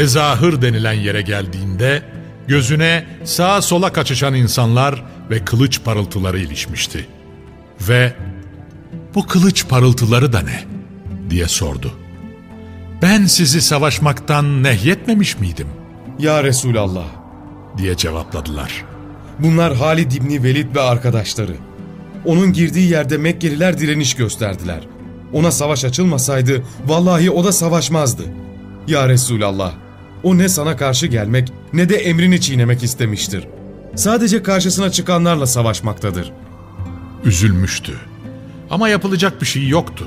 Ezahır denilen yere geldiğinde gözüne sağa sola kaçışan insanlar ve kılıç parıltıları ilişmişti. Ve bu kılıç parıltıları da ne diye sordu. Ben sizi savaşmaktan nehyetmemiş miydim Ya Resulallah, diye cevapladılar. bunlar Halid İbni Velid ve arkadaşları. Onun girdiği yerde Mekkeliler direniş gösterdiler. Ona savaş açılmasaydı vallahi o da savaşmazdı. Ya Resulallah, o ne sana karşı gelmek ne de emrini çiğnemek istemiştir. Sadece karşısına çıkanlarla savaşmaktadır. Üzülmüştü. Ama yapılacak bir şey yoktu.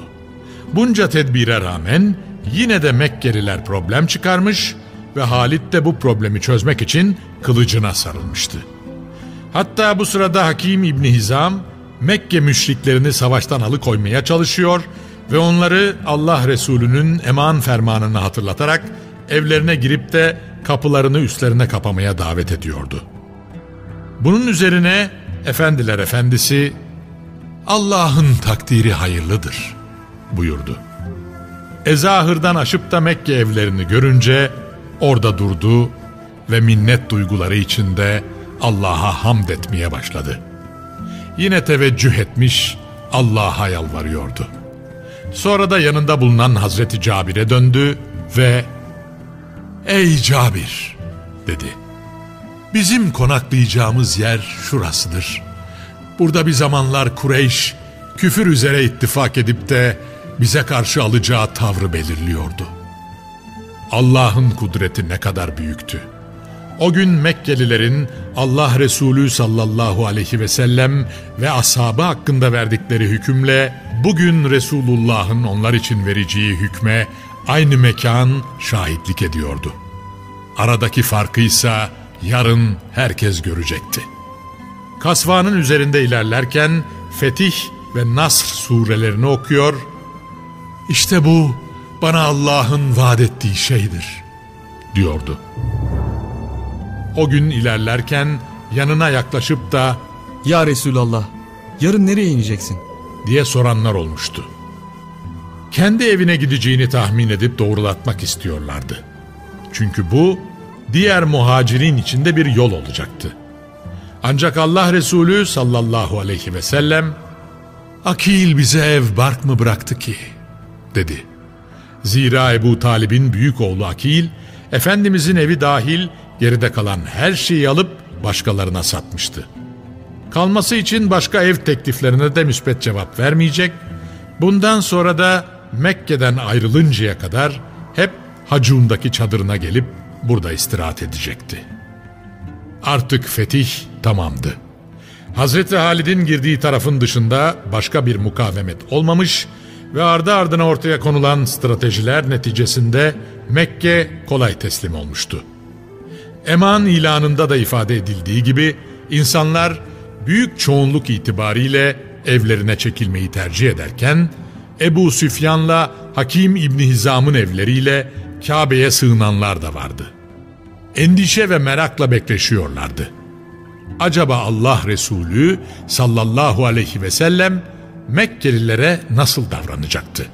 Bunca tedbire rağmen yine de Mekkeliler problem çıkarmış ve Halit de bu problemi çözmek için kılıcına sarılmıştı. Hatta bu sırada Hakim İbni Hizam Mekke müşriklerini savaştan alıkoymaya çalışıyor ve onları Allah Resulü'nün eman fermanını hatırlatarak evlerine girip de kapılarını üstlerine kapamaya davet ediyordu. Bunun üzerine efendiler efendisi Allah'ın takdiri hayırlıdır buyurdu. Ezahır'dan aşıp da Mekke evlerini görünce orada durdu ve minnet duyguları içinde Allah'a hamd etmeye başladı. Yine teveccüh etmiş Allah'a yalvarıyordu. Sonra da yanında bulunan Hazreti Cabir'e döndü ve ''Ey Cabir'' dedi. ''Bizim konaklayacağımız yer şurasıdır. Burada bir zamanlar Kureyş küfür üzere ittifak edip de bize karşı alacağı tavrı belirliyordu. Allah'ın kudreti ne kadar büyüktü. O gün Mekkelilerin Allah Resulü sallallahu aleyhi ve sellem ve ashabı hakkında verdikleri hükümle bugün Resulullah'ın onlar için vereceği hükme aynı mekan şahitlik ediyordu. Aradaki farkıysa yarın herkes görecekti. Kasvanın üzerinde ilerlerken Fetih ve Nasr surelerini okuyor. İşte bu bana Allah'ın vaat ettiği şeydir diyordu. O gün ilerlerken yanına yaklaşıp da Ya Resulallah, yarın nereye ineceksin? diye soranlar olmuştu. Kendi evine gideceğini tahmin edip doğrulatmak istiyorlardı. Çünkü bu diğer muhacirin içinde bir yol olacaktı. Ancak Allah Resulü sallallahu aleyhi ve sellem Akil bize ev bark mı bıraktı ki? dedi. Zira Ebu Talib'in büyük oğlu Akil, Efendimizin evi dahil geride kalan her şeyi alıp başkalarına satmıştı. Kalması için başka ev tekliflerine de müspet cevap vermeyecek, bundan sonra da Mekke'den ayrılıncaya kadar hep Hacun'daki çadırına gelip burada istirahat edecekti. Artık fetih tamamdı. Hazreti Halid'in girdiği tarafın dışında başka bir mukavemet olmamış ve ardı ardına ortaya konulan stratejiler neticesinde Mekke kolay teslim olmuştu. Eman ilanında da ifade edildiği gibi insanlar büyük çoğunluk itibariyle evlerine çekilmeyi tercih ederken Ebu Süfyan'la Hakim İbni Hizam'ın evleriyle Kabe'ye sığınanlar da vardı. Endişe ve merakla bekleşiyorlardı. Acaba Allah Resulü sallallahu aleyhi ve sellem Mekkelilere nasıl davranacaktı?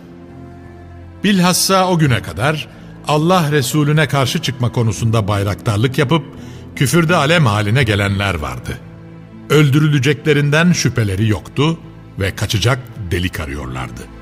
Bilhassa o güne kadar Allah Resulüne karşı çıkma konusunda bayraktarlık yapıp küfürde alem haline gelenler vardı. Öldürüleceklerinden şüpheleri yoktu ve kaçacak delik arıyorlardı.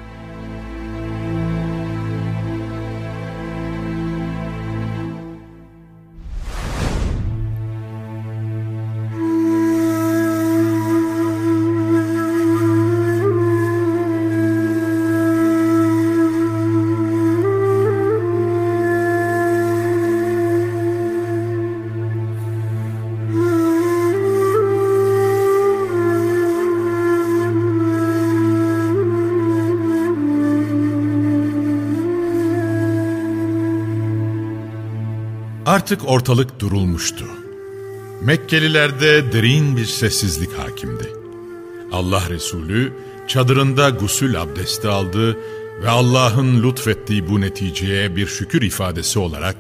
Artık ortalık durulmuştu. Mekkelilerde derin bir sessizlik hakimdi. Allah Resulü çadırında gusül abdesti aldı ve Allah'ın lütfettiği bu neticeye bir şükür ifadesi olarak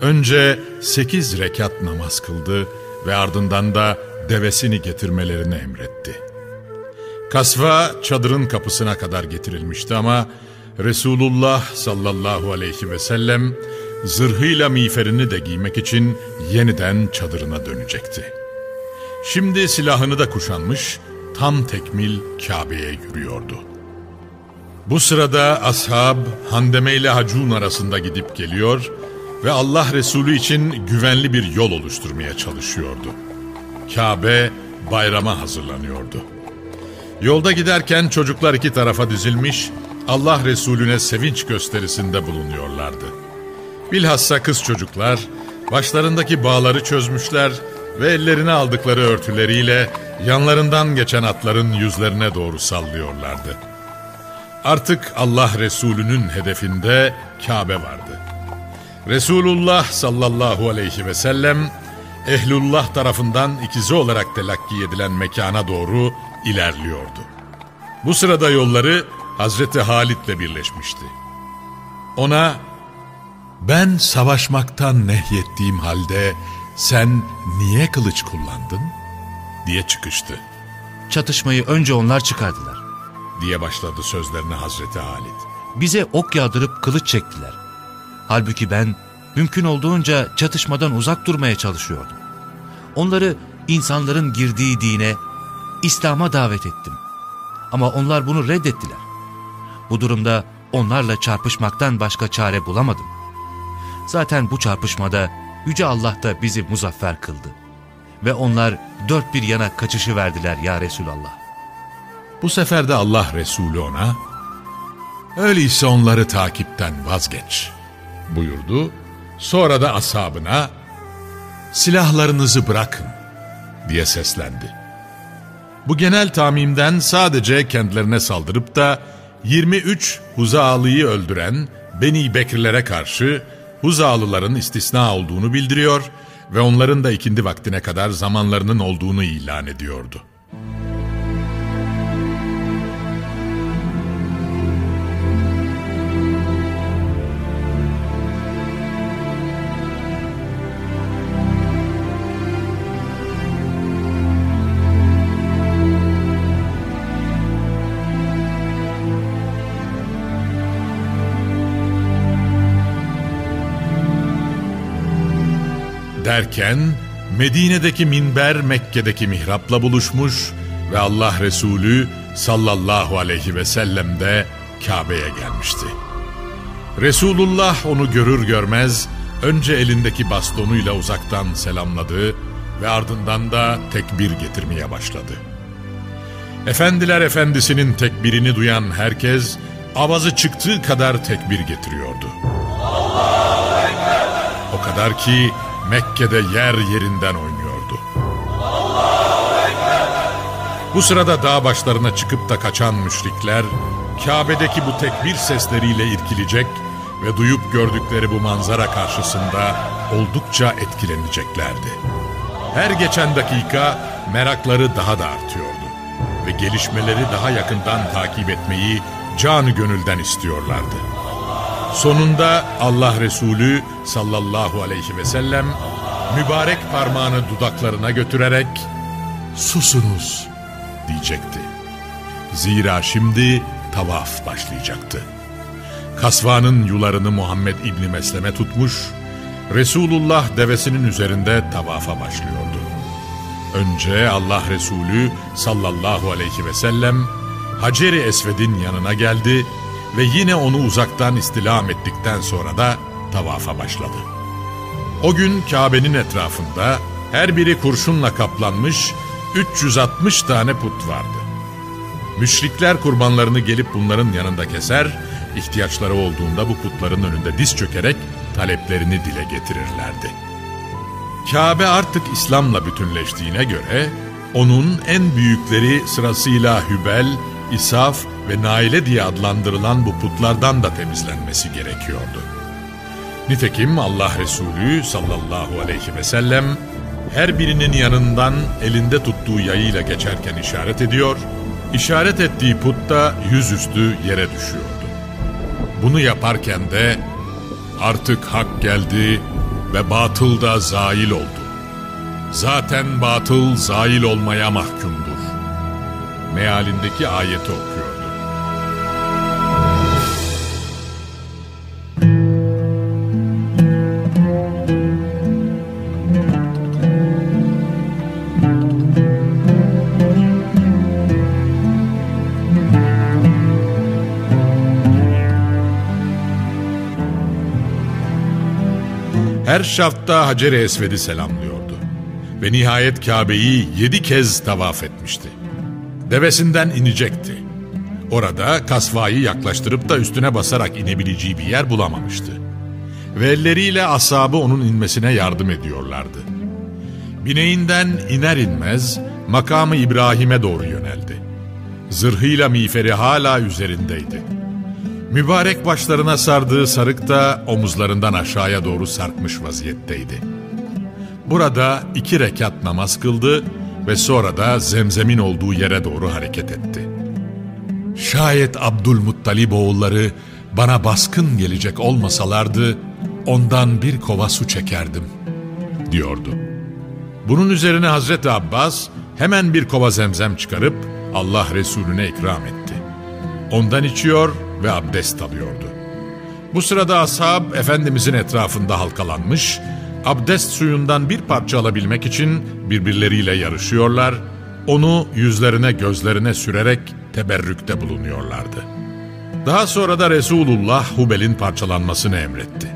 önce sekiz rekat namaz kıldı ve ardından da devesini getirmelerini emretti. Kasva çadırın kapısına kadar getirilmişti ama Resulullah sallallahu aleyhi ve sellem zırhıyla miğferini de giymek için yeniden çadırına dönecekti. Şimdi silahını da kuşanmış, tam tekmil Kabe'ye yürüyordu. Bu sırada ashab Handeme ile Hacun arasında gidip geliyor ve Allah Resulü için güvenli bir yol oluşturmaya çalışıyordu. Kabe bayrama hazırlanıyordu. Yolda giderken çocuklar iki tarafa dizilmiş, Allah Resulüne sevinç gösterisinde bulunuyorlardı. Bilhassa kız çocuklar başlarındaki bağları çözmüşler ve ellerine aldıkları örtüleriyle yanlarından geçen atların yüzlerine doğru sallıyorlardı. Artık Allah Resulü'nün hedefinde Kabe vardı. Resulullah sallallahu aleyhi ve sellem Ehlullah tarafından ikizi olarak telakki edilen mekana doğru ilerliyordu. Bu sırada yolları Hazreti Halit'le birleşmişti. Ona ben savaşmaktan nehyettiğim halde sen niye kılıç kullandın? diye çıkıştı. Çatışmayı önce onlar çıkardılar. diye başladı sözlerine Hazreti Halit. Bize ok yağdırıp kılıç çektiler. Halbuki ben mümkün olduğunca çatışmadan uzak durmaya çalışıyordum. Onları insanların girdiği dine, İslam'a davet ettim. Ama onlar bunu reddettiler. Bu durumda onlarla çarpışmaktan başka çare bulamadım. Zaten bu çarpışmada Yüce Allah da bizi muzaffer kıldı. Ve onlar dört bir yana kaçışı verdiler ya Resulallah. Bu sefer de Allah Resulü ona, öyleyse onları takipten vazgeç buyurdu. Sonra da ashabına, silahlarınızı bırakın diye seslendi. Bu genel tamimden sadece kendilerine saldırıp da 23 Huzalıyı öldüren Beni Bekirlere karşı Huzalıların istisna olduğunu bildiriyor ve onların da ikindi vaktine kadar zamanlarının olduğunu ilan ediyordu. Derken Medine'deki minber Mekke'deki mihrapla buluşmuş ve Allah Resulü sallallahu aleyhi ve sellem de Kabe'ye gelmişti. Resulullah onu görür görmez önce elindeki bastonuyla uzaktan selamladı ve ardından da tekbir getirmeye başladı. Efendiler efendisinin tekbirini duyan herkes avazı çıktığı kadar tekbir getiriyordu. O kadar ki Mekke'de yer yerinden oynuyordu. Bu sırada dağ başlarına çıkıp da kaçan müşrikler, Kabe'deki bu tekbir sesleriyle irkilecek ve duyup gördükleri bu manzara karşısında oldukça etkileneceklerdi. Her geçen dakika merakları daha da artıyordu ve gelişmeleri daha yakından takip etmeyi canı gönülden istiyorlardı. Sonunda Allah Resulü sallallahu aleyhi ve sellem mübarek parmağını dudaklarına götürerek susunuz diyecekti. Zira şimdi tavaf başlayacaktı. Kasvanın yularını Muhammed İbni Mesleme tutmuş, Resulullah devesinin üzerinde tavafa başlıyordu. Önce Allah Resulü sallallahu aleyhi ve sellem Hacer-i Esved'in yanına geldi ve yine onu uzaktan istilam ettikten sonra da tavafa başladı. O gün Kabe'nin etrafında her biri kurşunla kaplanmış 360 tane put vardı. Müşrikler kurbanlarını gelip bunların yanında keser, ihtiyaçları olduğunda bu putların önünde diz çökerek taleplerini dile getirirlerdi. Kabe artık İslam'la bütünleştiğine göre onun en büyükleri sırasıyla Hübel, İsaf ve Naile diye adlandırılan bu putlardan da temizlenmesi gerekiyordu. Nitekim Allah Resulü sallallahu aleyhi ve sellem her birinin yanından elinde tuttuğu yayıyla geçerken işaret ediyor, işaret ettiği put da yüzüstü yere düşüyordu. Bunu yaparken de artık hak geldi ve batıl da zail oldu. Zaten batıl zail olmaya mahkumdur. Mealindeki ayeti okuyordu. Her şafta Hacer-i Esved'i selamlıyordu. Ve nihayet Kabe'yi yedi kez tavaf etmişti. Devesinden inecekti. Orada kasvayı yaklaştırıp da üstüne basarak inebileceği bir yer bulamamıştı. Ve elleriyle asabı onun inmesine yardım ediyorlardı. Bineğinden iner inmez makamı İbrahim'e doğru yöneldi. Zırhıyla miğferi hala üzerindeydi. Mübarek başlarına sardığı sarık da omuzlarından aşağıya doğru sarkmış vaziyetteydi. Burada iki rekat namaz kıldı ve sonra da zemzemin olduğu yere doğru hareket etti. Şayet Abdülmuttalib oğulları bana baskın gelecek olmasalardı ondan bir kova su çekerdim diyordu. Bunun üzerine Hazreti Abbas hemen bir kova zemzem çıkarıp Allah Resulüne ikram etti. Ondan içiyor ve abdest alıyordu. Bu sırada ashab Efendimizin etrafında halkalanmış, abdest suyundan bir parça alabilmek için birbirleriyle yarışıyorlar, onu yüzlerine gözlerine sürerek teberrükte bulunuyorlardı. Daha sonra da Resulullah Hubel'in parçalanmasını emretti.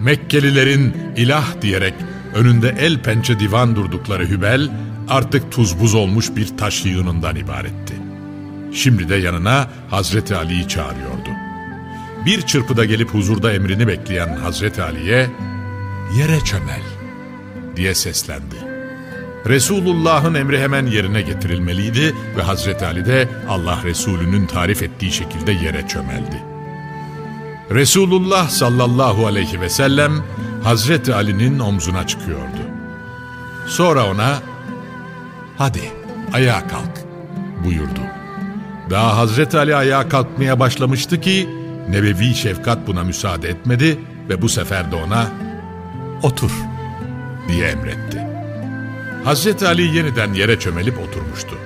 Mekkelilerin ilah diyerek önünde el pençe divan durdukları Hübel artık tuz buz olmuş bir taş yığınından ibaretti. Şimdi de yanına Hazreti Ali'yi çağırıyordu. Bir çırpıda gelip huzurda emrini bekleyen Hazreti Ali'ye yere çömel diye seslendi. Resulullah'ın emri hemen yerine getirilmeliydi ve Hazreti Ali de Allah Resulü'nün tarif ettiği şekilde yere çömeldi. Resulullah sallallahu aleyhi ve sellem Hazreti Ali'nin omzuna çıkıyordu. Sonra ona hadi ayağa kalk buyurdu. Daha Hazreti Ali ayağa kalkmaya başlamıştı ki Nebevi şefkat buna müsaade etmedi ve bu sefer de ona otur diye emretti. Hazreti Ali yeniden yere çömelip oturmuştu.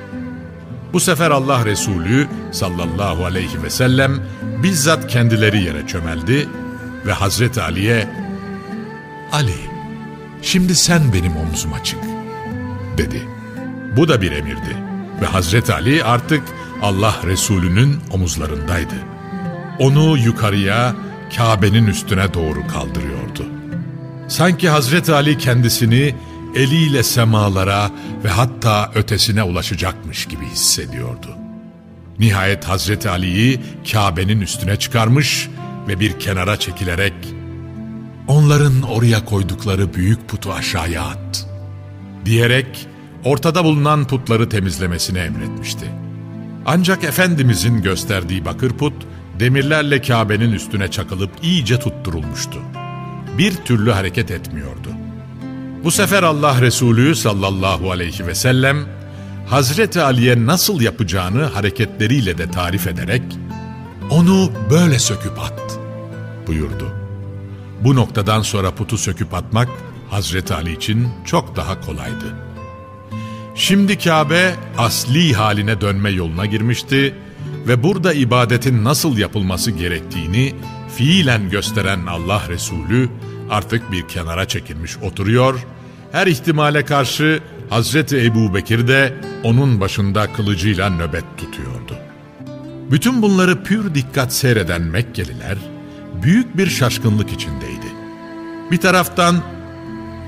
Bu sefer Allah Resulü sallallahu aleyhi ve sellem bizzat kendileri yere çömeldi ve Hazreti Ali'ye Ali şimdi sen benim omzuma çık dedi. Bu da bir emirdi ve Hazreti Ali artık Allah Resulü'nün omuzlarındaydı. Onu yukarıya Kabe'nin üstüne doğru kaldırıyordu. Sanki Hazreti Ali kendisini eliyle semalara ve hatta ötesine ulaşacakmış gibi hissediyordu. Nihayet Hazreti Ali'yi Kabe'nin üstüne çıkarmış ve bir kenara çekilerek onların oraya koydukları büyük putu aşağıya at diyerek ortada bulunan putları temizlemesini emretmişti. Ancak Efendimizin gösterdiği bakır put demirlerle Kabe'nin üstüne çakılıp iyice tutturulmuştu. bir türlü hareket etmiyordu. Bu sefer Allah Resulü sallallahu aleyhi ve sellem Hazreti Ali'ye nasıl yapacağını hareketleriyle de tarif ederek onu böyle söküp at buyurdu. Bu noktadan sonra putu söküp atmak Hazreti Ali için çok daha kolaydı. Şimdi Kabe asli haline dönme yoluna girmişti ve burada ibadetin nasıl yapılması gerektiğini fiilen gösteren Allah Resulü artık bir kenara çekilmiş oturuyor, her ihtimale karşı Hazreti Ebu Bekir de onun başında kılıcıyla nöbet tutuyordu. Bütün bunları pür dikkat seyreden Mekkeliler büyük bir şaşkınlık içindeydi. Bir taraftan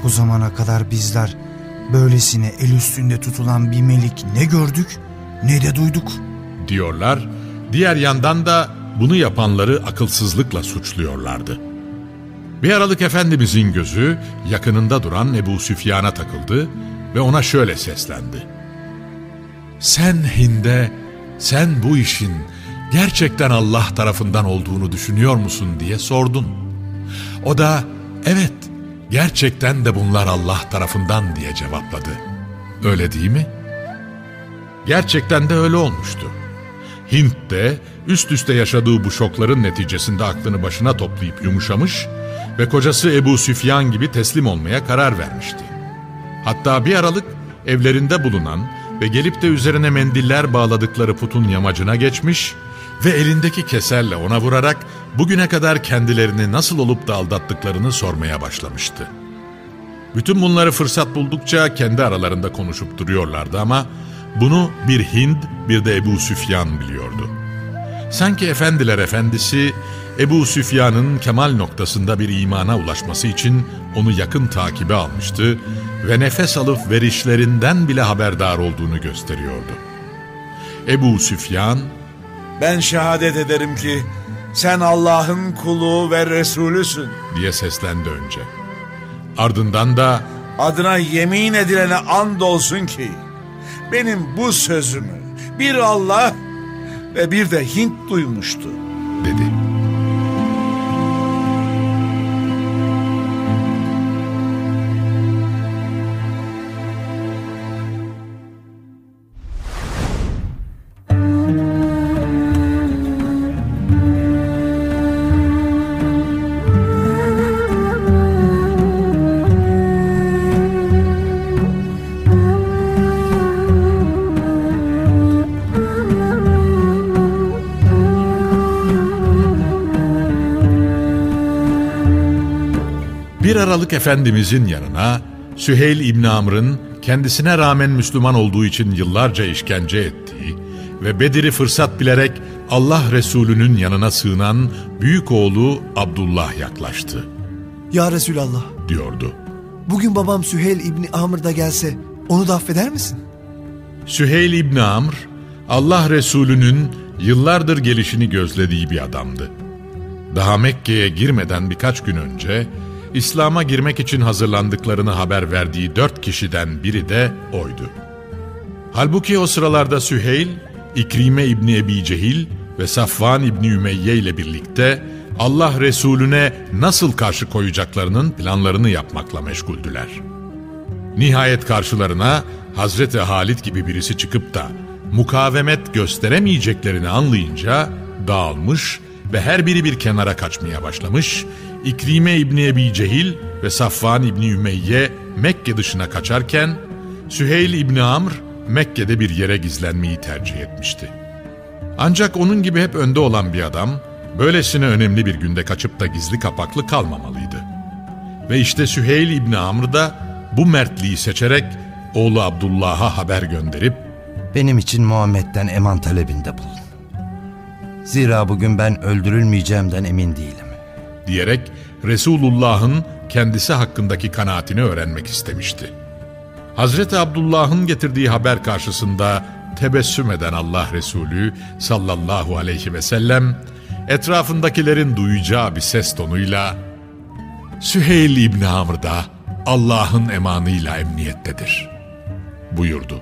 Bu zamana kadar bizler böylesine el üstünde tutulan bir melik ne gördük ne de duyduk. diyorlar, diğer yandan da bunu yapanları akılsızlıkla suçluyorlardı. Bir aralık Efendimizin gözü yakınında duran Ebu Süfyan'a takıldı ve ona şöyle seslendi. Sen Hinde, sen bu işin gerçekten Allah tarafından olduğunu düşünüyor musun diye sordun. O da evet gerçekten de bunlar Allah tarafından diye cevapladı. Öyle değil mi? Gerçekten de öyle olmuştu. Hint de üst üste yaşadığı bu şokların neticesinde aklını başına toplayıp yumuşamış ve kocası Ebu Süfyan gibi teslim olmaya karar vermişti. Hatta bir aralık evlerinde bulunan ve gelip de üzerine mendiller bağladıkları putun yamacına geçmiş ve elindeki keserle ona vurarak bugüne kadar kendilerini nasıl olup da aldattıklarını sormaya başlamıştı. Bütün bunları fırsat buldukça kendi aralarında konuşup duruyorlardı ama bunu bir Hind bir de Ebu Süfyan biliyordu. Sanki efendiler efendisi Ebu Süfyan'ın kemal noktasında bir imana ulaşması için onu yakın takibe almıştı ve nefes alıp verişlerinden bile haberdar olduğunu gösteriyordu. Ebu Süfyan, Ben şehadet ederim ki sen Allah'ın kulu ve Resulüsün. diye seslendi önce. Ardından da Adına yemin edilene and olsun ki benim bu sözümü bir Allah ve bir de Hint duymuştu. dedi. Bir aralık Efendimizin yanına Süheyl İbni Amr'ın kendisine rağmen Müslüman olduğu için yıllarca işkence ettiği ve Bedir'i fırsat bilerek Allah Resulü'nün yanına sığınan büyük oğlu Abdullah yaklaştı, Ya Resulallah, diyordu. bugün babam Süheyl İbni Amr da gelse onu da affeder misin? Süheyl İbni Amr, Allah Resulü'nün yıllardır gelişini gözlediği bir adamdı. Daha Mekke'ye girmeden birkaç gün önce İslam'a girmek için hazırlandıklarını haber verdiği dört kişiden biri de oydu. Halbuki o sıralarda Süheyl, İkrime İbni Ebi Cehil ve Safvan İbni Ümeyye ile birlikte Allah Resulüne nasıl karşı koyacaklarının planlarını yapmakla meşguldüler. Nihayet karşılarına Hazreti Halit gibi birisi çıkıp da mukavemet gösteremeyeceklerini anlayınca dağılmış ve her biri bir kenara kaçmaya başlamış, İkrime İbni Ebi Cehil ve Safvan İbni Ümeyye Mekke dışına kaçarken, Süheyl İbni Amr Mekke'de bir yere gizlenmeyi tercih etmişti. Ancak onun gibi hep önde olan bir adam, böylesine önemli bir günde kaçıp da gizli kapaklı kalmamalıydı. Ve işte Süheyl İbni Amr da bu mertliği seçerek oğlu Abdullah'a haber gönderip Benim için Muhammed'den eman talebinde bulun. Zira bugün ben öldürülmeyeceğimden emin değilim. diyerek Resulullah'ın kendisi hakkındaki kanaatini öğrenmek istemişti. Hazreti Abdullah'ın getirdiği haber karşısında tebessüm eden Allah Resulü sallallahu aleyhi ve sellem etrafındakilerin duyacağı bir ses tonuyla Süheyl İbni Amr da Allah'ın emanıyla emniyettedir buyurdu.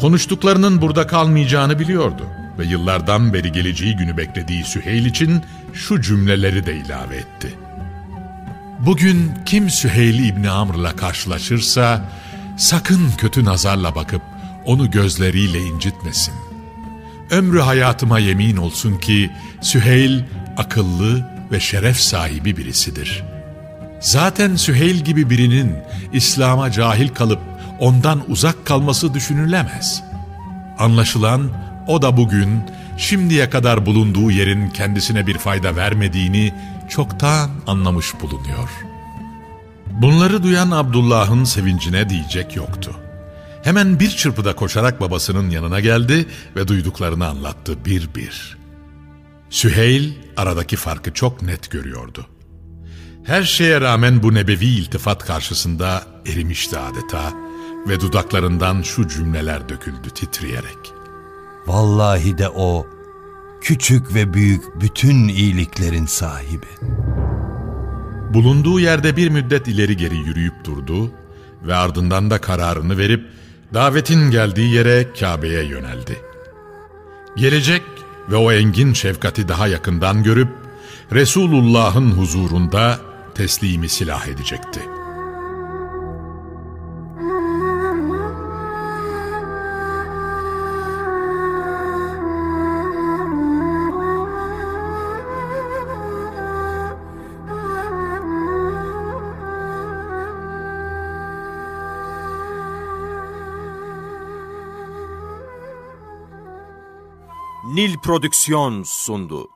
Konuştuklarının burada kalmayacağını biliyordu ve yıllardan beri geleceği günü beklediği Süheyl için şu cümleleri de ilave etti. Bugün kim Süheyl İbni Amr'la karşılaşırsa sakın kötü nazarla bakıp onu gözleriyle incitmesin. Ömrü hayatıma yemin olsun ki Süheyl akıllı ve şeref sahibi birisidir. Zaten Süheyl gibi birinin İslam'a cahil kalıp ondan uzak kalması düşünülemez. Anlaşılan o da bugün şimdiye kadar bulunduğu yerin kendisine bir fayda vermediğini çoktan anlamış bulunuyor. Bunları duyan Abdullah'ın sevincine diyecek yoktu. Hemen bir çırpıda koşarak babasının yanına geldi ve duyduklarını anlattı bir bir. Süheyl aradaki farkı çok net görüyordu. Her şeye rağmen bu nebevi iltifat karşısında erimişti adeta ve dudaklarından şu cümleler döküldü titreyerek. Vallahi de o küçük ve büyük bütün iyiliklerin sahibi. Bulunduğu yerde bir müddet ileri geri yürüyüp durdu ve ardından da kararını verip davetin geldiği yere Kabe'ye yöneldi. Gelecek ve o engin şefkati daha yakından görüp Resulullah'ın huzurunda teslimi silah edecekti. Nil Prodüksiyon sundu.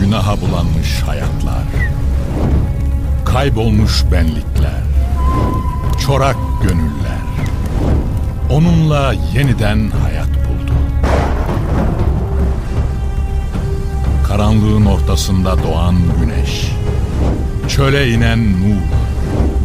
Günaha bulanmış hayatlar, kaybolmuş benlikler, çorak gönüller, onunla yeniden hayat buldu. Karanlığın ortasında doğan güneş, çöle inen nur,